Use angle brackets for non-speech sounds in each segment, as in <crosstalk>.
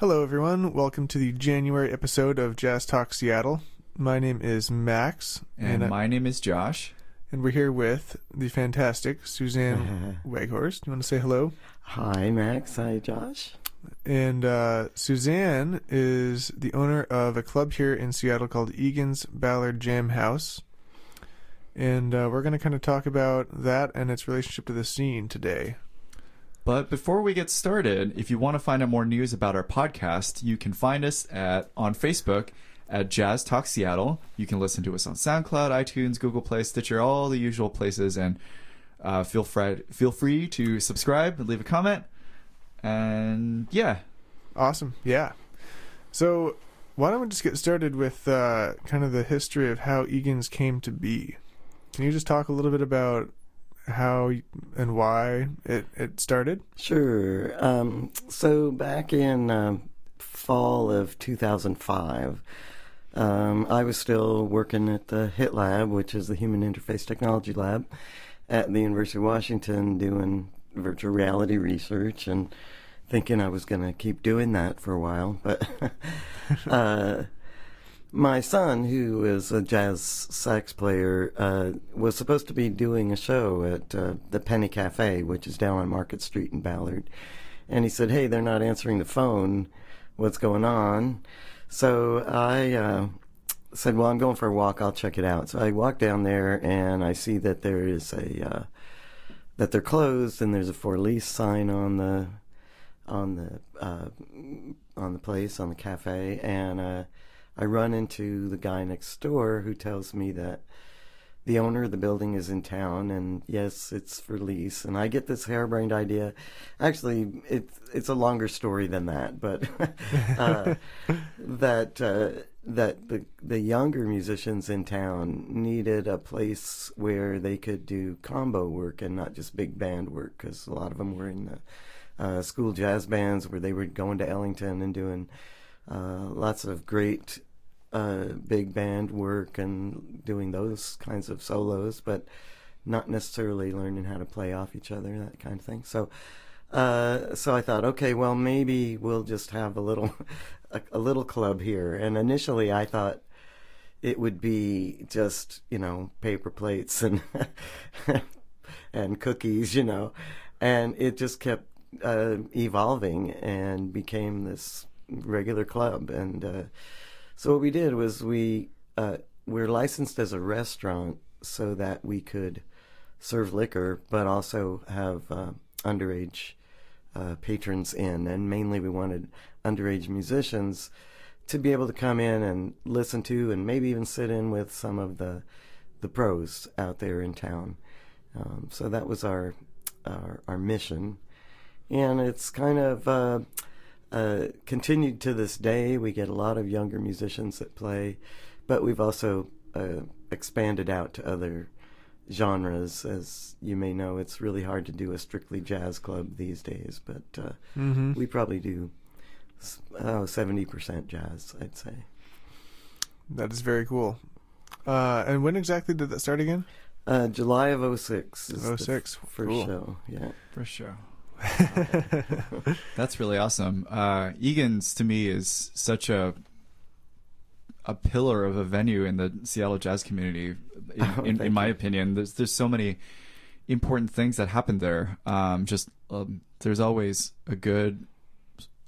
Hello, everyone. Welcome to the January episode of Jazz Talk Seattle. My name is Max, And I- my name is Josh. and we're here with the fantastic Suzanne <laughs> Weghorst. You want to say hello? Hi, Max. Hi, Josh. And uh, Suzanne is the owner of a club here in Seattle called Egan's Ballard Jam House. And uh, we're going to kind of talk about that and its relationship to the scene today. But before we get started, if you want to find out more news about our podcast, you can find us at on Facebook at Jazz Talk Seattle. You can listen to us on SoundCloud, iTunes, Google Play, Stitcher, all the usual places, and uh, feel free feel free to subscribe and leave a comment. And yeah, Awesome. Yeah. So, why don't we just get started with uh, kind of the history of how Egan's came to be? Can you just talk a little bit about how and why it, it started? Sure. Um, so back in um, fall of 2005, um, I was still working at the HIT Lab, which is the Human Interface Technology Lab at the University of Washington, doing virtual reality research and thinking I was going to keep doing that for a while. But <laughs> uh, my son, who is a jazz sax player, uh, was supposed to be doing a show at uh, the Penny Cafe, which is down on Market Street in Ballard. And he said, "Hey, they're not answering the phone. What's going on?" So I uh, said, "Well, I'm going for a walk. I'll check it out." So I walk down there, and I see that there is a uh, that they're closed, and there's a for lease sign on the on the uh, on the place on the cafe, and uh, I run into the guy next door who tells me that the owner of the building is in town, and yes, it's for lease. And I get this harebrained idea. Actually, it's it's a longer story than that, but <laughs> uh, that uh, that the the younger musicians in town needed a place where they could do combo work and not just big band work, because a lot of them were in the uh, school jazz bands where they were going to Ellington and doing uh, lots of great uh, big band work and doing those kinds of solos, but not necessarily learning how to play off each other, that kind of thing. So, uh, so I thought, okay, well, maybe we'll just have a little, <laughs> a, a little club here. And initially, I thought it would be just you know paper plates and <laughs> and cookies, you know, and it just kept uh, evolving and became this regular club. And uh, so what we did was we uh, we're licensed as a restaurant so that we could serve liquor, but also have uh, underage uh, patrons in, and mainly we wanted underage musicians to be able to come in and listen to, and maybe even sit in with some of the the pros out there in town. Um, so that was our, our our mission, and it's kind of uh, continued to this day. We get a lot of younger musicians that play, but we've also uh, expanded out to other genres. As you may know, it's really hard to do a strictly jazz club these days, but uh, Mm-hmm. we probably do oh, 70% jazz, I'd say. That is very cool. Uh, and when exactly did that start again? Uh, July of 06 is the 06, first cool. show. Yeah. for sure. <laughs> That's really awesome. Uh, Egan's to me is such a a pillar of a venue in the Seattle jazz community. In, Oh, in, in my opinion, there's there's so many important things that happen there. Um, just um, there's always a good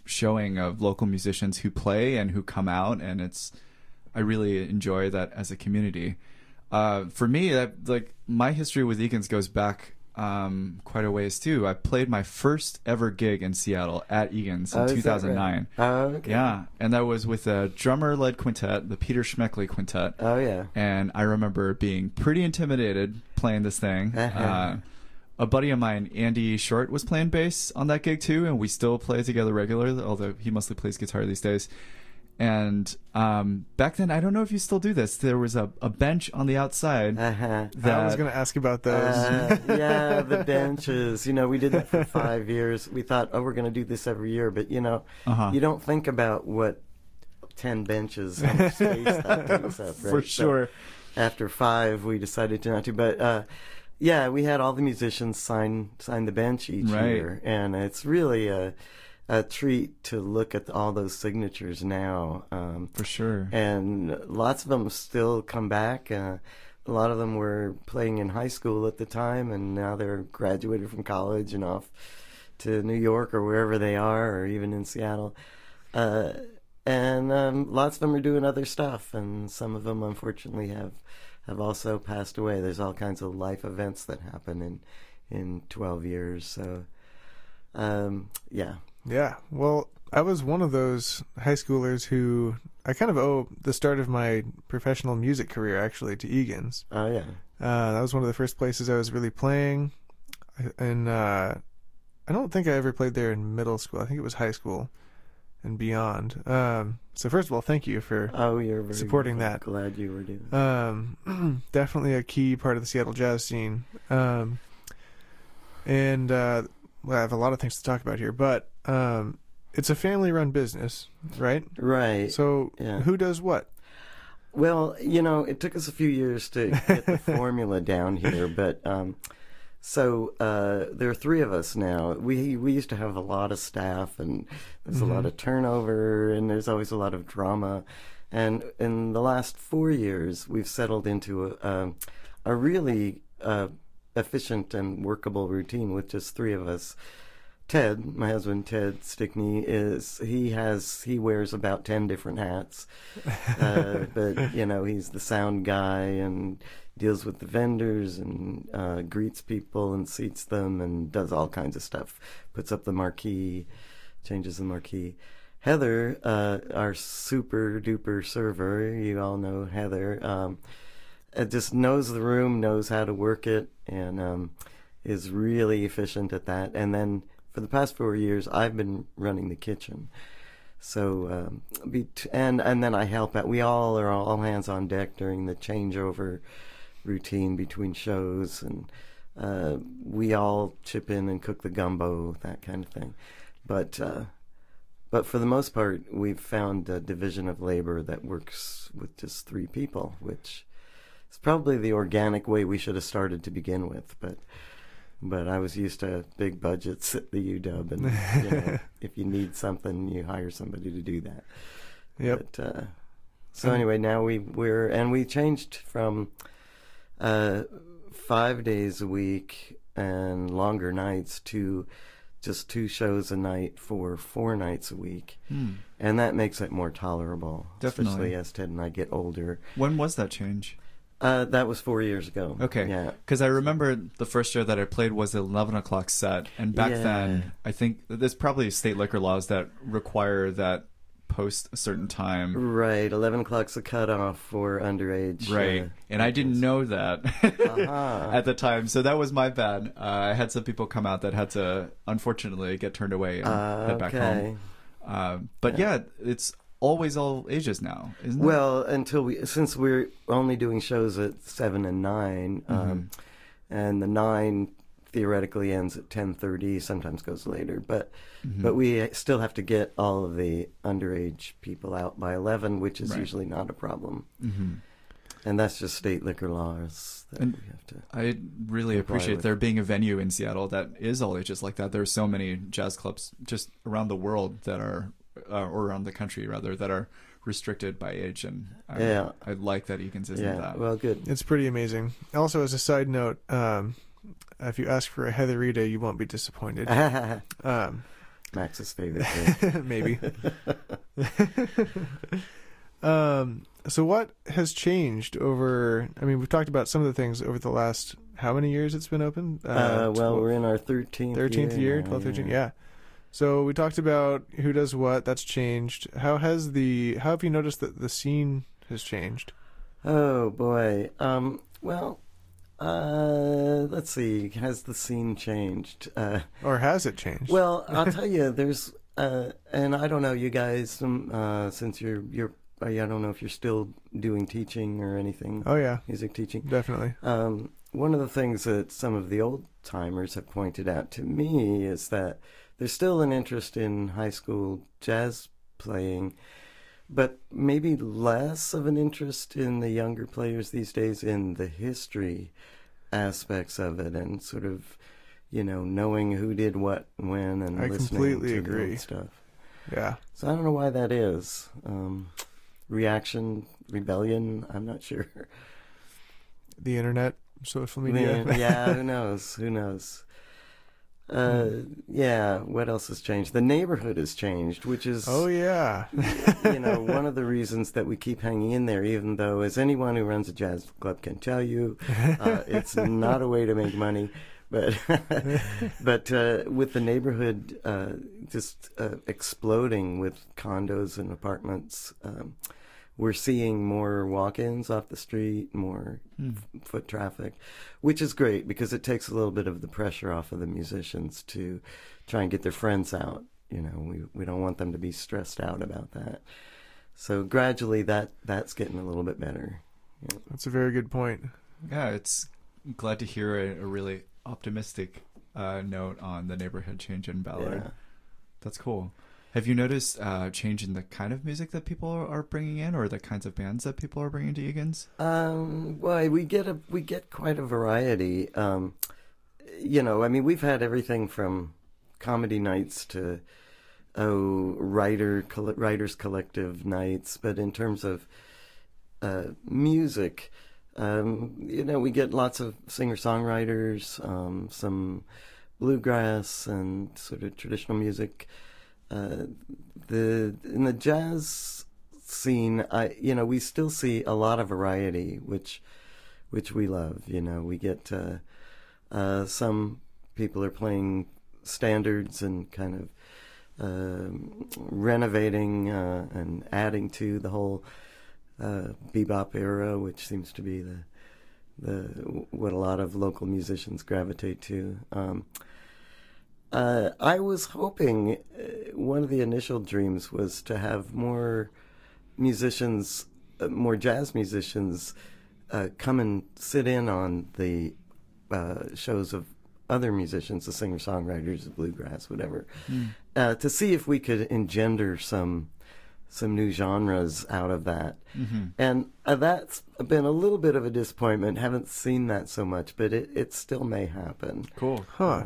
showing of local musicians who play and who come out, and it's I really enjoy that as a community. Uh, for me, that, like my history with Egan's goes back um, quite a ways too. I played my first ever gig in Seattle at Egan's in Oh, is 2009. right? Oh, okay. Yeah, and that was with a drummer-led quintet, the Peter Schmeckley Quintet. Oh, yeah. And I remember being pretty intimidated playing this thing. Uh-huh. Uh, a buddy of mine, Andy Short, was playing bass on that gig too, and we still play together regularly. Although he mostly plays guitar these days. And um, back then, I don't know if you still do this. There was a, a bench on the outside. Uh-huh. I was going to ask about those. Uh, <laughs> yeah, the benches. You know, we did that for five years. We thought, oh, we're going to do this every year, but you know, Uh-huh. you don't think about what ten benches, how much space that takes up. For right? So sure. after five, we decided to not to. But uh, yeah, we had all the musicians sign sign the bench each Right. year, and it's really a a treat to look at all those signatures now. Um, For sure. and lots of them still come back. Uh, a lot of them were playing in high school at the time, and now they're graduated from college and off to New York or wherever they are, or even in Seattle. Uh, and um, lots of them are doing other stuff, and some of them, unfortunately, have have also passed away. There's all kinds of life events that happen in in 12 years. So, um, yeah, Yeah. Well, I was one of those high schoolers who I kind of owe the start of my professional music career actually to Egan's. oh yeah, Uh, that was one of the first places I was really playing, and uh, I don't think I ever played there in middle school. I think it was high school and beyond. Um, so first of all, thank you for oh you're very Supporting that. Glad you were doing. um, <clears throat> definitely a key part of the Seattle jazz scene. Um, and uh, well, I have a lot of things to talk about here, but um, it's a family-run business, right? Right. So Yeah. who does what? Well, you know, it took us a few years to get the <laughs> formula down here, but um, so uh, there are three of us now. We we used to have a lot of staff, and there's a lot Mhm. of turnover, and there's always a lot of drama. And in the last four years, we've settled into a, a, a really uh, efficient and workable routine with just three of us. Ted, my husband Ted Stickney, is he has he wears about ten different hats, uh, <laughs> but you know he's the sound guy and deals with the vendors and uh, greets people and seats them and does all kinds of stuff. Puts up the marquee, changes the marquee. Heather, uh, our super duper server, you all know Heather. Um, uh, just knows the room, knows how to work it, and um, is really efficient at that. And then for the past four years, I've been running the kitchen. So, um, and and then I help out. We all are all hands on deck during the changeover routine between shows, and uh, we all chip in and cook the gumbo, that kind of thing. But uh, but for the most part, we've found a division of labor that works with just three people, which is probably the organic way we should have started to begin with. But but I was used to big budgets at the UW, and you know, <laughs> if you need something, you hire somebody to do that. Yep. But, uh, so anyway, now we we're and we changed from uh, five days a week and longer nights to just two shows a night for four nights a week, Hmm. and that makes it more tolerable. Definitely. especially as Ted and I get older. When was that change? Uh, that was four years ago. Okay. Yeah. Because I remember the first show that I played was the 11 o'clock set. And back Yeah. then, I think there's probably state liquor laws that require that post a certain time. Right, eleven o'clock's the cutoff for underage. Right. uh, and I didn't know that Uh-huh. <laughs> at the time. So that was my bad. Uh, I had some people come out that had to, unfortunately, get turned away and Uh, head back home. okay. Um, but yeah. it's always all ages now, isn't it? Well, until we, since we're only doing shows at seven and 9 Mm-hmm. um, and the nine theoretically ends at ten thirty. Sometimes goes later, but Mm-hmm. but we still have to get all of the underage people out by eleven, which is Right. usually not a problem. hmm And that's just state liquor laws that And- we have to. I really appreciate with. there being a venue in Seattle that is all ages like that. There's so many jazz clubs just around the world that are, uh, or around the country rather, that are restricted by age, and I, Yeah. I like that Egan's isn't Yeah, that. well, good. It's pretty amazing. Also, as a side note, um, if you ask for a Heatherita, you won't be disappointed. <laughs> Um, Max's favorite. <laughs> thing. maybe. <laughs> um, so what has changed over? I mean, we've talked about some of the things over the last how many years it's been open? Uh, well, we're in our thirteenth thirteenth year, now, 12th, 13th, yeah. So we talked about who does what. That's changed. How has the? How have you noticed that the scene has changed? Oh boy. Um, well, uh, let's see. Has the scene changed? Uh, Or has it changed? well, I'll <laughs> tell you. There's, uh, and I don't know you guys. Um, uh, since you're you're, I don't know if you're still doing teaching or anything, oh yeah, music teaching. definitely. Um, one of the things that some of the old timers have pointed out to me is that there's still an interest in high school jazz playing, but maybe less of an interest in the younger players these days in the history aspects of it and sort of, you know, knowing who did what when and I listening completely to the agree. old stuff. Yeah. So I don't know why that is. Um, reaction, rebellion. I'm not sure. The internet, social media. Yeah, who <laughs> knows? Who knows? Uh, yeah. What else has changed? The neighborhood has changed, which is oh yeah. you know one of the reasons that we keep hanging in there. Even though, as anyone who runs a jazz club can tell you, uh, it's not a way to make money. But <laughs> but uh, with the neighborhood uh, just uh, exploding with condos and apartments, um, we're seeing more walk-ins off the street, more Hmm. f- foot traffic, which is great because it takes a little bit of the pressure off of the musicians to try and get their friends out. You know, we we don't want them to be stressed out about that. So gradually, that that's getting a little bit better. That's a very good point. Yeah, it's glad to hear a, a really optimistic uh, note on the neighborhood change in Ballard. Yeah. That's cool. Have you noticed uh, change in the kind of music that people are are bringing in, or the kinds of bands that people are bringing to Egan's? Um, well, we get a we get quite a variety. Um, you know, I mean, we've had everything from comedy nights to oh writer coll- writers collective nights, but in terms of uh, music, um, you know, we get lots of singer songwriters, um, some bluegrass and sort of traditional music. The in the jazz scene, I you know we still see a lot of variety, which which we love. You know, we get uh, uh, some people are playing standards and kind of um renovating uh, and adding to the whole uh, bebop era, which seems to be the the what a lot of local musicians gravitate to. Um, uh, I was hoping uh, one of the initial dreams was to have more musicians, uh, more jazz musicians, uh, come and sit in on the uh, shows of other musicians, the singer songwriters, the bluegrass, whatever, uh, to see if we could engender some some new genres out of that. Mm-hmm. And uh, that's been a little bit of a disappointment. Haven't seen that so much, but it, it still may happen. Cool. Huh.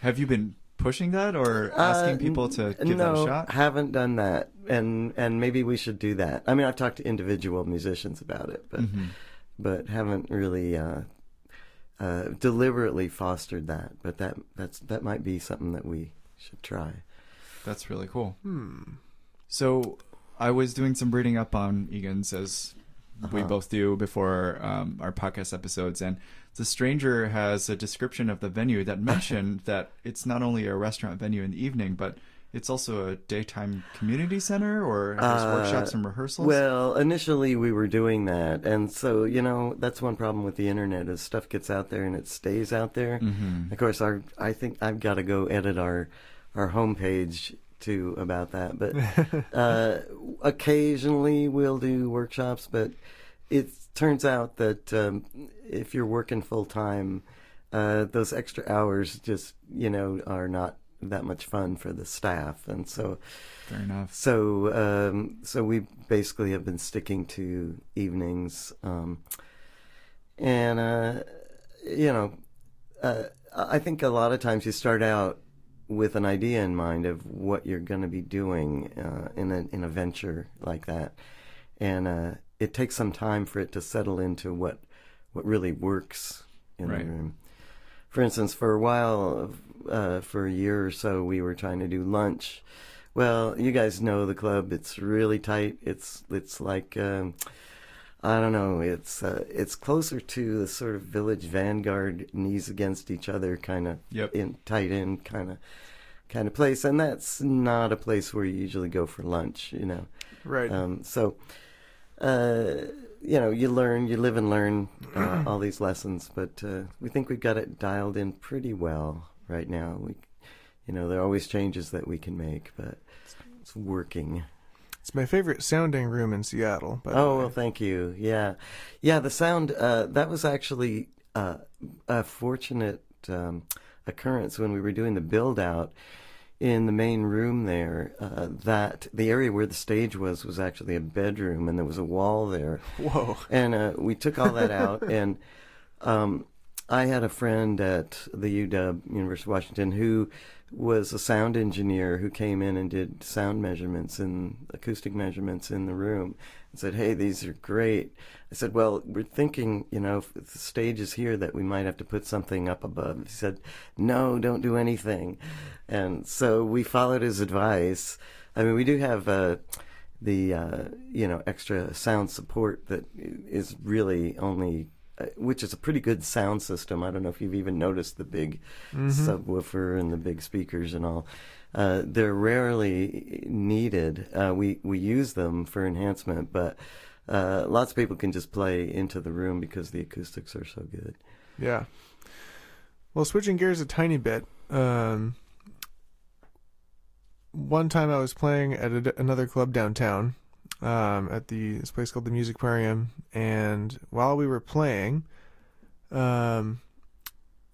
Have you been pushing that or asking Uh, people to give no, that a shot? haven't done that, and and maybe we should do that. I mean, I've talked to individual musicians about it, but Mhm. but haven't really uh, uh, deliberately fostered that. But that that's that might be something that we should try. That's really cool. Hmm. So I was doing some reading up on Egan's as we Uh-huh. both do before um, our podcast episodes, and the stranger has a description of the venue that <laughs> mentioned that it's not only a restaurant venue in the evening, but it's also a daytime community center or has Uh, workshops and rehearsals. Well, initially we were doing that, and so you know that's one problem with the internet is stuff gets out there and it stays out there. Mhm. Of course, our I think I've got to go edit our our homepage too about that. But <laughs> uh, occasionally we'll do workshops, but it turns out that um, if you're working full time, uh, those extra hours just you know are not that much fun for the staff, and so Fair enough. so um, so we basically have been sticking to evenings, um, and uh, you know, uh, I think a lot of times you start out with an idea in mind of what you're going to be doing uh, in a in a venture like that, and uh, it takes some time for it to settle into what what really works in Right. the room. For instance, for a while, uh, for a year or so, we were trying to do lunch. Well, you guys know the club. It's really tight. It's it's like um, I don't know. It's uh, it's closer to the sort of village vanguard, knees against each other, kind of Yep. in tight end kind of kind of place, and that's not a place where you usually go for lunch. You know. Right. Um, so, uh, you know, you learn, you live and learn uh, all these lessons, but uh, we think we've got it dialed in pretty well right now. We, you know, there are always changes that we can make, but it's working. it's my favorite sounding room in Seattle. Oh well, thank you. Yeah, yeah. The sound uh, that was actually uh, a fortunate um, occurrence when we were doing the build out in the main room there. Uh, that the area where the stage was was actually a bedroom, and there was a wall there. Whoa. and uh, we took all that out <laughs> and um, I had a friend at the UW University of Washington who was a sound engineer who came in and did sound measurements and acoustic measurements in the room and said, "Hey, these are great." I said, "Well, we're thinking, you know, if the stage is here, that we might have to put something up above." He said, "No, don't do anything," and so we followed his advice. I mean, we do have. Uh, the uh, you know extra sound support that is really only which is a pretty good sound system. I don't know if you've even noticed the big Mhm. subwoofer and the big speakers and all. Uh, they're rarely needed. Uh, we we use them for enhancement, but uh, lots of people can just play into the room because the acoustics are so good. Yeah. Well, switching gears a tiny bit. Um, one time I was playing at a, another club downtown, um, at the this place called the Music Aquarium, and while we were playing, um,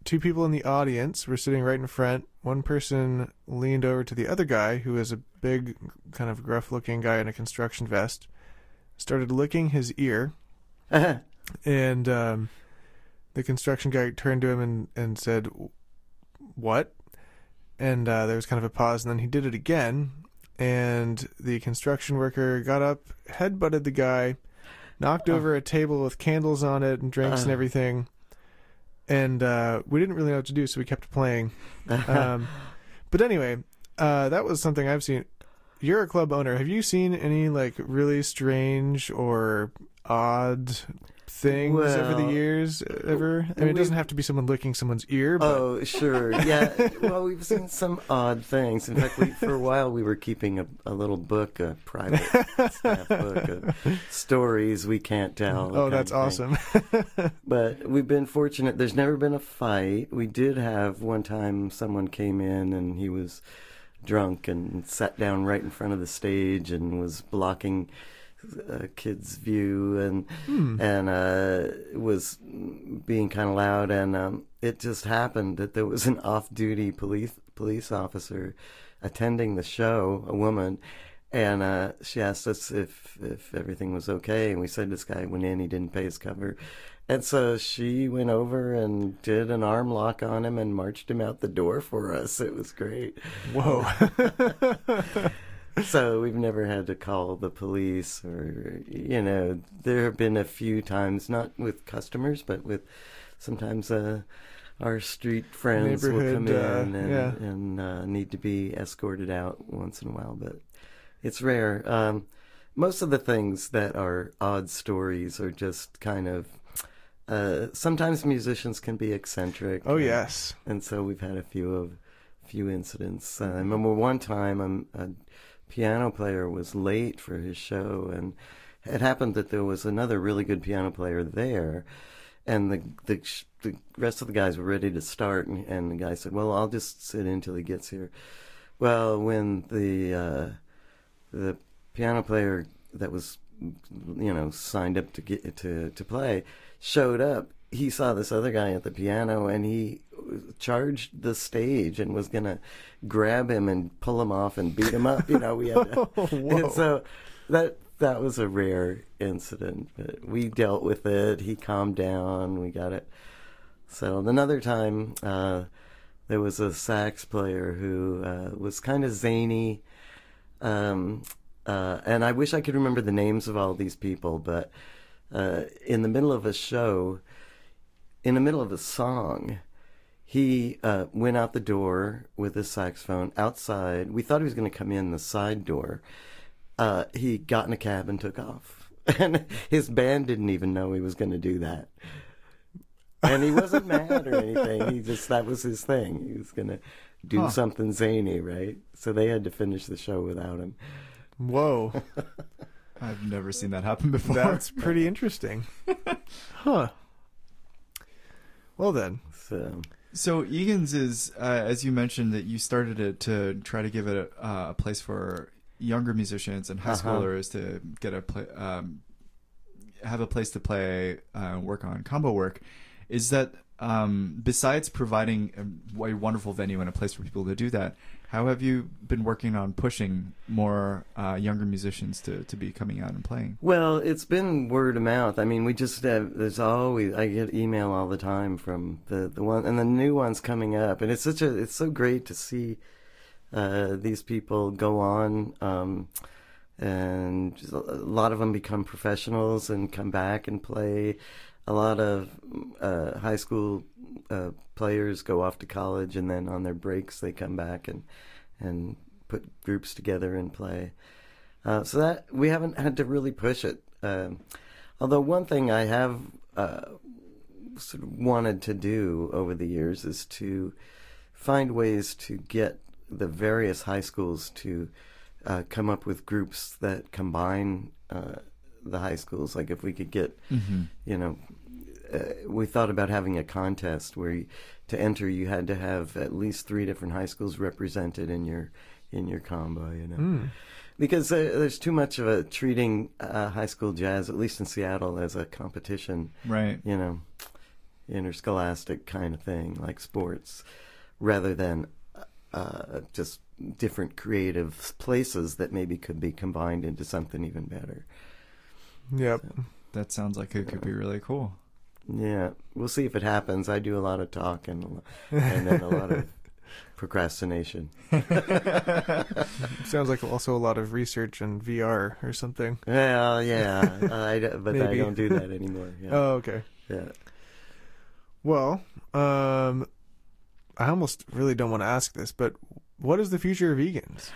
two people in the audience were sitting right in front. One person leaned over to the other guy, who was a big, kind of gruff-looking guy in a construction vest, started licking his ear, <laughs> and um, the construction guy turned to him and, and said, "What?" And uh, there was kind of a pause, and then he did it again. And the construction worker got up, headbutted the guy, knocked Oh. over a table with candles on it and drinks and Uh. everything. And uh, we didn't really know what to do, so we kept playing. <laughs> Um, but anyway, uh, that was something I've seen. You're a club owner. Have you seen any like really strange or odd things over the years? Uh, ever? I mean, it doesn't have to be someone licking someone's ear, but Oh, sure. Yeah. <laughs> Well, we've seen some odd things. In fact, we, for a while, we were keeping a, a little book, a private staff book of stories we can't tell. oh, that's awesome. <laughs> But we've been fortunate. There's never been a fight. We did have one time someone came in and he was drunk and sat down right in front of the stage and was blocking a kid's view and Hmm. and uh, was being kind of loud. And um, it just happened that there was an off-duty police police officer attending the show, a woman, and uh, she asked us if if everything was okay, and we said this guy went in, he didn't pay his cover. And so she went over and did an arm lock on him and marched him out the door for us. It was great. Whoa. <laughs> so we've never had to call the police or you know there have been a few times not with customers but with sometimes uh our street friends will come Neighborhood, uh, in and, yeah. and uh, need to be escorted out once in a while but it's rare um most of the things that are odd stories are just kind of uh sometimes musicians can be eccentric oh and- yes. and so we've had a few of few incidents. Uh, I remember one time um, a piano player was late for his show, and it happened that there was another really good piano player there, and the the, the rest of the guys were ready to start, and, and the guy said, "Well, I'll just sit in till he gets here." Well, when the uh, the piano player that was you know signed up to get to to play showed up he saw this other guy at the piano and he charged the stage and was gonna grab him and pull him off and beat him up you know we had to, <laughs> Whoa. and so that that was a rare incident but we dealt with it. He calmed down. We got it settled. Another time uh there was a sax player who uh, was kind of zany um, uh, and I wish I could remember the names of all these people, but uh, in the middle of a show, in the middle of a song, he uh, went out the door with his saxophone outside. We thought he was going to come in the side door. Uh, he got in a cab and took off. <laughs> And his band didn't even know he was going to do that. And he wasn't mad or anything. He just, that was his thing. He was going to do Huh. something zany, right? So they had to finish the show without him. Whoa. <laughs> I've never seen that happen before. That's pretty interesting. <laughs> Huh. Well then. So, So Egan's is, uh, as you mentioned, that you started it to try to give it a, uh, a place for younger musicians and high Uh-huh. schoolers to get a play, um, have a place to play, uh, work on combo work. Is that um, besides providing a, a wonderful venue and a place for people to do that, how have you been working on pushing more uh, younger musicians to, to be coming out and playing? Well, it's been word of mouth. I mean, we just have, there's always I get email all the time from the the one and the new ones coming up, and it's such a it's so great to see uh, these people go on. Um, and a lot of them become professionals and come back and play. A lot of uh, high school uh, players go off to college, and then on their breaks they come back and and put groups together and play. Uh, so that we haven't had to really push it. Um, although one thing I have uh, sort of wanted to do over the years is to find ways to get the various high schools to uh, come up with groups that combine uh, the high schools. Like if we could get, Mm-hmm. you know, uh, we thought about having a contest where you, to enter you had to have at least three different high schools represented in your in your combo. You know, Mm. because uh, there's too much of a treating uh, high school jazz, at least in Seattle, as a competition Right. you know, interscholastic kind of thing, like sports, rather than uh, just different creative places that maybe could be combined into something even better. Yep. That sounds like it could be really cool. Yeah, we'll see if it happens. I do a lot of talk and a and then a lot of <laughs> procrastination. <laughs> Sounds like also a lot of research and VR or something. Well, yeah, <laughs> I, d- but I don't do that anymore. Yeah, Oh, okay. yeah. Well, um, I almost really don't want to ask this, but what is the future of Egan's?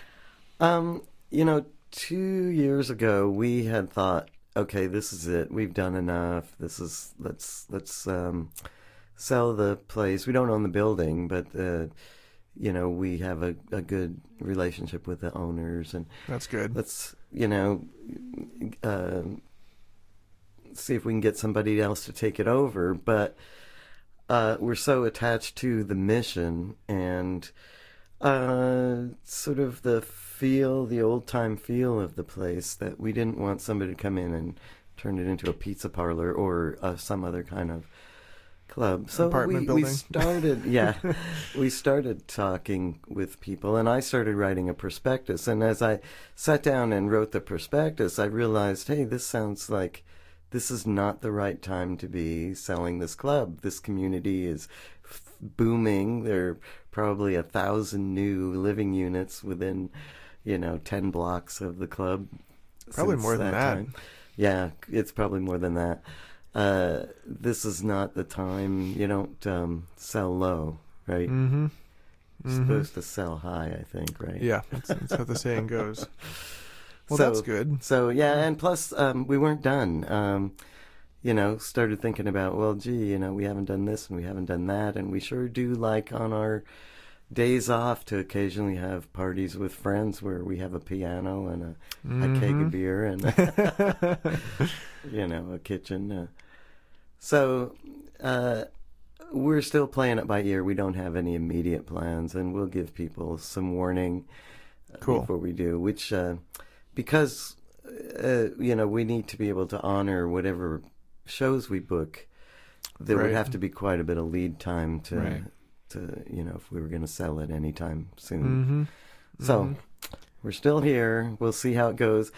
Um, you know, two years ago we had thought, okay, this is it. We've done enough. This is let's let's um, sell the place. We don't own the building, but uh, you know we have a, a good relationship with the owners, and That's good. let's you know uh, see if we can get somebody else to take it over. But uh, we're so attached to the mission and uh, sort of the feel, the old time feel of the place that we didn't want somebody to come in and turn it into a pizza parlor or uh, some other kind of club. So Apartment we, building. we started, yeah, <laughs> we started talking with people, and I started writing a prospectus. And as I sat down and wrote the prospectus, I realized, hey, this sounds like this is not the right time to be selling this club. This community is f- booming. There are probably a thousand new living units within, you know, ten blocks of the club. Probably more than that. time. Yeah, it's probably more than that. Uh, this is not the time. You don't um, sell low, right? Mm-hmm. You're Mhm. supposed to sell high, I think, right? Yeah, that's, that's how the saying goes. <laughs> Well, So- that's good. So yeah, and plus um, we weren't done. Um, you know, started thinking about well, gee, you know, we haven't done this and we haven't done that, and we sure do like on our days off to occasionally have parties with friends where we have a piano and a, a keg of beer and <laughs> you know a kitchen. Uh, so uh, we're still playing it by ear. We don't have any immediate plans, and we'll give people some warning uh, Cool. before we do. Which uh, because uh, you know we need to be able to honor whatever shows we book. There Right. would have to be quite a bit of lead time to Right. To you know if we were going to sell it anytime soon. Mm-hmm. So we're still here. We'll see how it goes.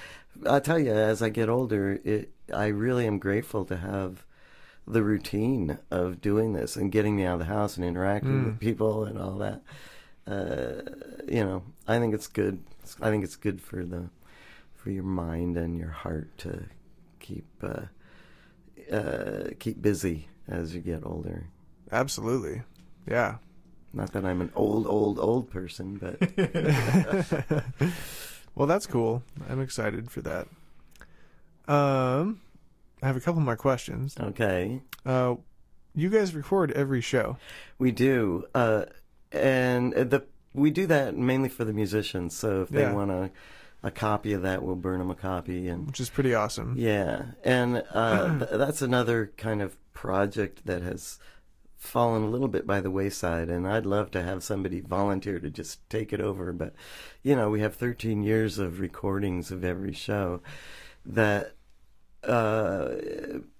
I tell you, as I get older, it I really am grateful to have the routine of doing this and getting me out of the house and interacting Mm. with people and all that. Uh, you know, I think it's good. I think it's good for the for your mind and your heart to keep uh, uh, keep busy as you get older. Absolutely. Yeah. Not that I'm an old, old, old person, but <laughs> well, that's cool. I'm excited for that. Um, I have a couple more questions. okay. Uh, you guys record every show. We do, uh, and the we do that mainly for the musicians. So if they Yeah. want a a copy of that, we'll burn them a copy, and which is pretty awesome. yeah, and uh, <clears throat> th- that's another kind of project that has fallen a little bit by the wayside. And I'd love to have somebody volunteer to just take it over, but you know, we have 13 years of recordings of every show that uh,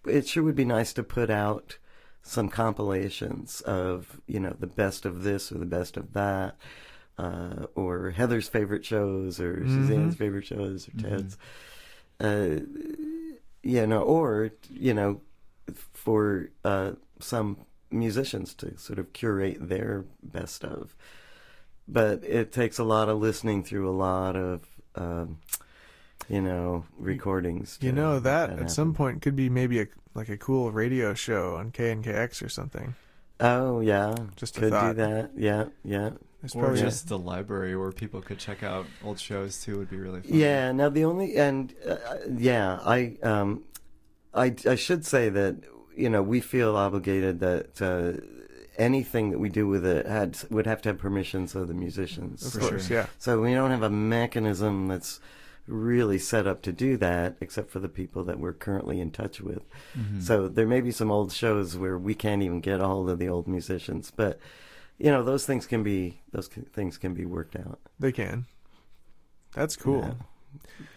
it sure would be nice to put out some compilations of you know the best of this or the best of that, uh, or Heather's favorite shows or Mhm. Suzanne's favorite shows or Mhm. Ted's. Uh, you know, or you know, for uh, some musicians to sort of curate their best of. But it takes a lot of listening through a lot of, um, you know, recordings. You know make that at happen. some point could be maybe a like a cool radio show on KNKX or something. Oh yeah, Just a could do that. Yeah, yeah, There's Or probably just the library where people could check out old shows too would be really fun. yeah. Now the only and uh, yeah, I um, I I should say that you know we feel obligated that. Uh, Anything that we do with it had would have to have permissions of the musicians. of course, sure. yeah. So we don't have a mechanism that's really set up to do that, except for the people that we're currently in touch with. Mhm. So there may be some old shows where we can't even get a hold of the old musicians, but you know those things can be those things can be worked out. They can. That's cool. Yeah.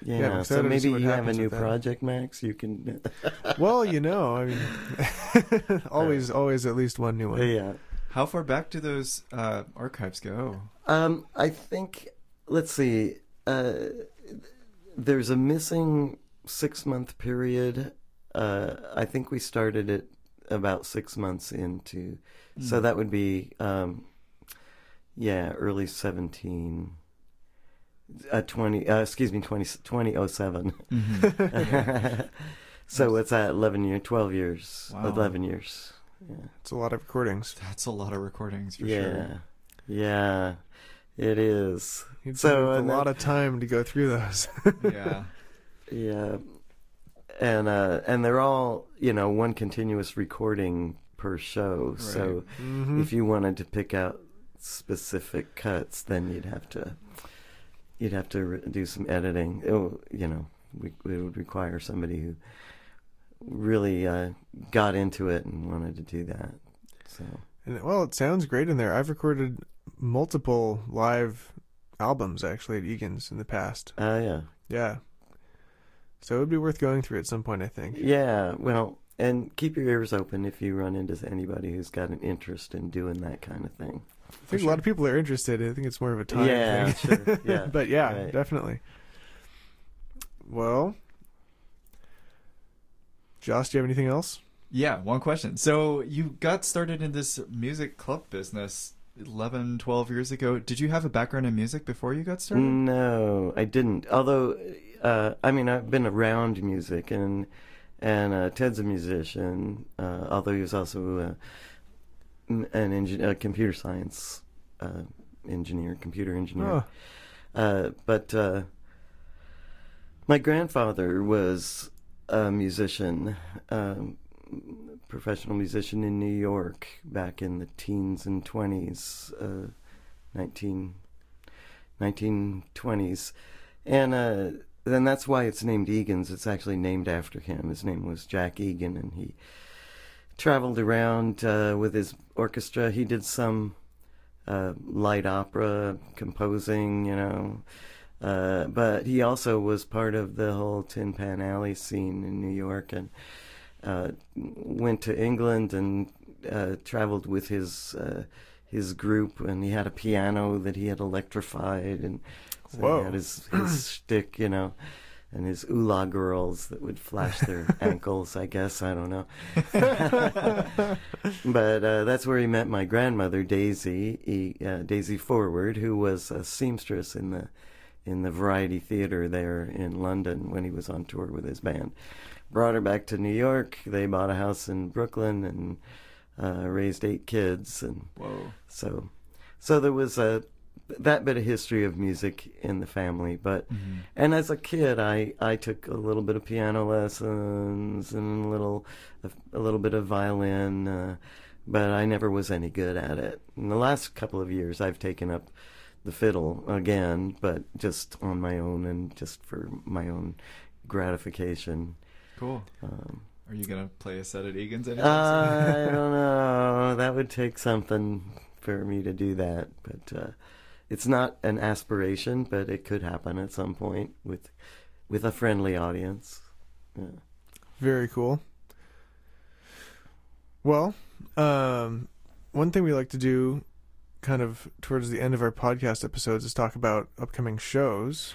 Yeah, Yeah, so maybe you have a new with that. project, Max. You can, <laughs> well, you know, I mean, <laughs> always, always at least one new one. yeah. How far back do those uh, archives go? Um, I think let's see. Uh, there's a missing six month period. Uh, I think we started it about six months into, so Hmm. that would be, um, yeah, early seventeen. Uh, 20 uh, excuse me 20, 2007 Mhm. <laughs> so what's that 11 years 12 years Wow. 11 years yeah It's a lot of recordings. That's a lot of recordings for yeah sure. yeah it is You'd So, so a and lot that- of time to go through those. <laughs> Yeah. Yeah, and uh, and they're all you know one continuous recording per show. So Mhm. if you wanted to pick out specific cuts, then you'd have to you'd have to do some editing. It, you know, we, it would require somebody who really uh, got into it and wanted to do that. So And, well, it sounds great in there. I've recorded multiple live albums actually at Egan's in the past. uh, yeah, Yeah. So it would be worth going through at some point, I think. yeah. Well. And keep your ears open if you run into anybody who's got an interest in doing that kind of thing. I think a lot of people are interested. I think it's more of a time Yeah, thing. sure, <laughs> yeah, but yeah, right. definitely. Well, Josh, do you have anything else? Yeah, one question. So you got started in this music club business 11, 12 years ago. Did you have a background in music before you got started? No, I didn't. Although, uh, I mean, I've been around music, and and uh, Ted's a musician. Uh, although he was also uh, m- an engin- a computer science uh, engineer, computer engineer. Oh, Uh, but uh, my grandfather was a musician, um, professional musician in New York back in the teens and 20s, uh, 19, 1920s. And uh, then that's why it's named Egan's. It's actually named after him. His name was Jack Egan, and he traveled around uh, with his orchestra. He did some uh, light opera composing, you know. Uh, but he also was part of the whole Tin Pan Alley scene in New York and uh, went to England and uh, traveled with his uh, his group. And he had a piano that he had electrified, and so he had his his <clears throat> shtick, you know. And his oolah girls that would flash their <laughs> ankles, I guess. I don't know. <laughs> but uh, that's where he met my grandmother, Daisy, he, uh, Daisy Forward, who was a seamstress in the in the Variety Theater there in London when he was on tour with his band. Brought her back to New York. They bought a house in Brooklyn and uh, raised eight kids, and Whoa. so so there was a that bit of history of music in the family, but Mhm. and as a kid, I, I took a little bit of piano lessons and a little a, a little bit of violin, uh, but I never was any good at it. In the last couple of years, I've taken up the fiddle again, but just on my own and just for my own gratification. Cool. Um, Are you going to play a set at Egan's I <laughs> don't know. That would take something for me to do that, but uh, it's not an aspiration, but it could happen at some point with with a friendly audience. Yeah. very cool. Well, Um, one thing we like to do, kind of towards the end of our podcast episodes, is talk about upcoming shows.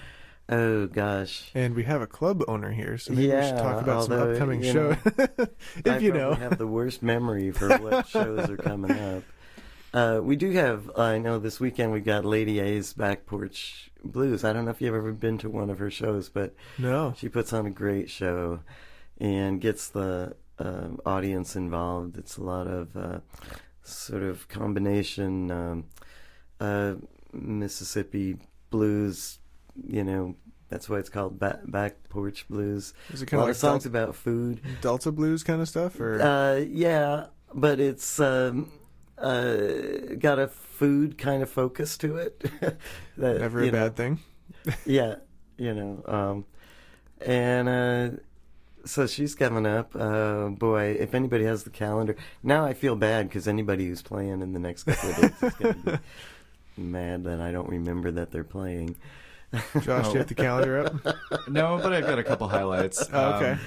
Oh gosh. And we have a club owner here, so maybe we should Yeah, talk about some upcoming shows. <laughs> if I you know. have the worst memory for what <laughs> shows are coming up. Uh, we do have. I know this weekend we got Lady A's Back Porch Blues. I don't know if you've ever been to one of her shows, but No. she puts on a great show and gets the um audience involved. It's a lot of uh, sort of combination um, uh, Mississippi blues. You know, that's why it's called back, back porch blues. Is it A lot of like songs Del- about food. Delta blues kind of stuff, or Uh, yeah, but it's um, uh, got a food kind of focus to it. <laughs> that, never a know, bad thing? <laughs> yeah, you know. Um, and uh, so she's coming up. Uh, boy, if anybody has the calendar, now I feel bad because anybody who's playing in the next couple of days is going to be <laughs> mad that I don't remember that they're playing. Josh, do you have the calendar up? No, but I've got a couple highlights. Oh, okay. Um,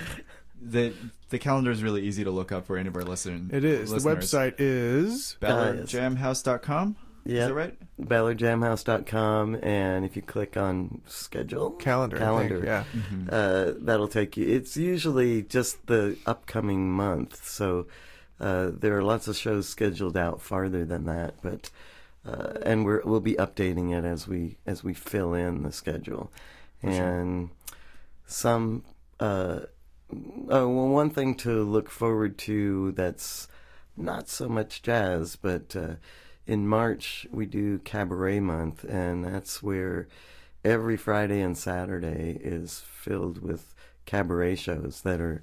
the the calendar is really easy to look up for any of our listen. It is. The listeners. website is BallardJamHouse.com. Is Yeah, that right? BallardJamHouse.com, and if you click on schedule, calendar. Calendar. think, Yeah. Mm-hmm. uh, that'll take you. It's usually just the upcoming month, so uh, there are lots of shows scheduled out farther than that. But uh, and we're we'll be updating it as we as we fill in the schedule, For sure. and some. Uh, oh, well, one thing to look forward to that's not so much jazz, but uh, in March we do Cabaret Month, and that's where every Friday and Saturday is filled with cabaret shows that are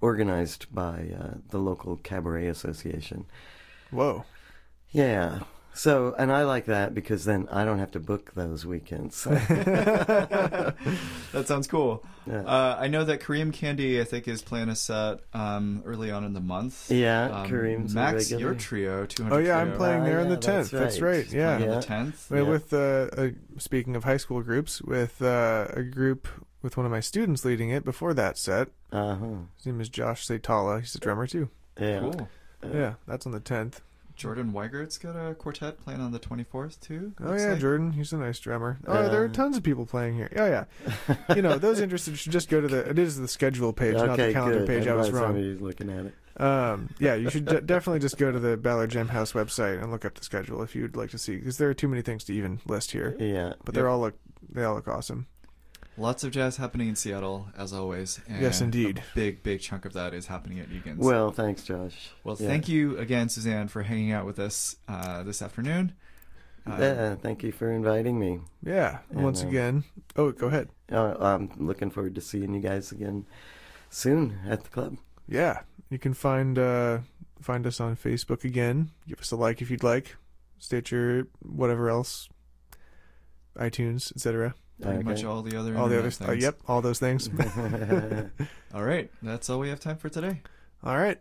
organized by uh, the local cabaret association. Whoa. Yeah. So, and I like that because then I don't have to book those weekends. <laughs> that sounds cool. Yeah. Uh, I know that Kareem Kandi, I think, is playing a set um, early on in the month. Yeah, Um, Kareem's a Max, regular. your trio, 200 Oh yeah, I'm playing there on the yeah, 10th. that's That's right. right. Yeah. on Yeah. the 10th. Yeah. With uh, uh, speaking of high school groups, with uh, a group with one of my students leading it before that set. Uh huh. His name is Josh Satala. He's a drummer too. Yeah. Cool. Uh, Yeah, that's on the 10th. Jordan Weigert's got a quartet playing on the 24th, too. Oh yeah, like. Jordan. He's a nice drummer. Oh, there are Uh, tons of people playing here. Oh yeah. <laughs> You know, those interested should just go to the. It is the schedule page, not the calendar good. page. I I'm was wrong. Somebody's looking at it. Um, yeah, you should <laughs> de- definitely just go to the Ballard Jam House website and look up the schedule if you'd like to see, because there are too many things to even list here. Yeah. But they're Yep. all look they all look awesome. Lots of jazz happening in Seattle, as always. And Yes, indeed. A big, big chunk of that is happening at Egan's. Well, thanks, Josh. Well, Yeah. thank you again, Suzanne, for hanging out with us uh, this afternoon. Uh, Yeah, thank you for inviting me. Yeah. And, Once um, again. Oh, go ahead. Uh, I'm looking forward to seeing you guys again soon at the club. Yeah, you can find uh, find us on Facebook again. Give us a like if you'd like. Stitcher, whatever else, iTunes, etc. Pretty Okay. much all the other All the internet other. Uh, yep, all those things. <laughs> <laughs> All right, that's all we have time for today. all right.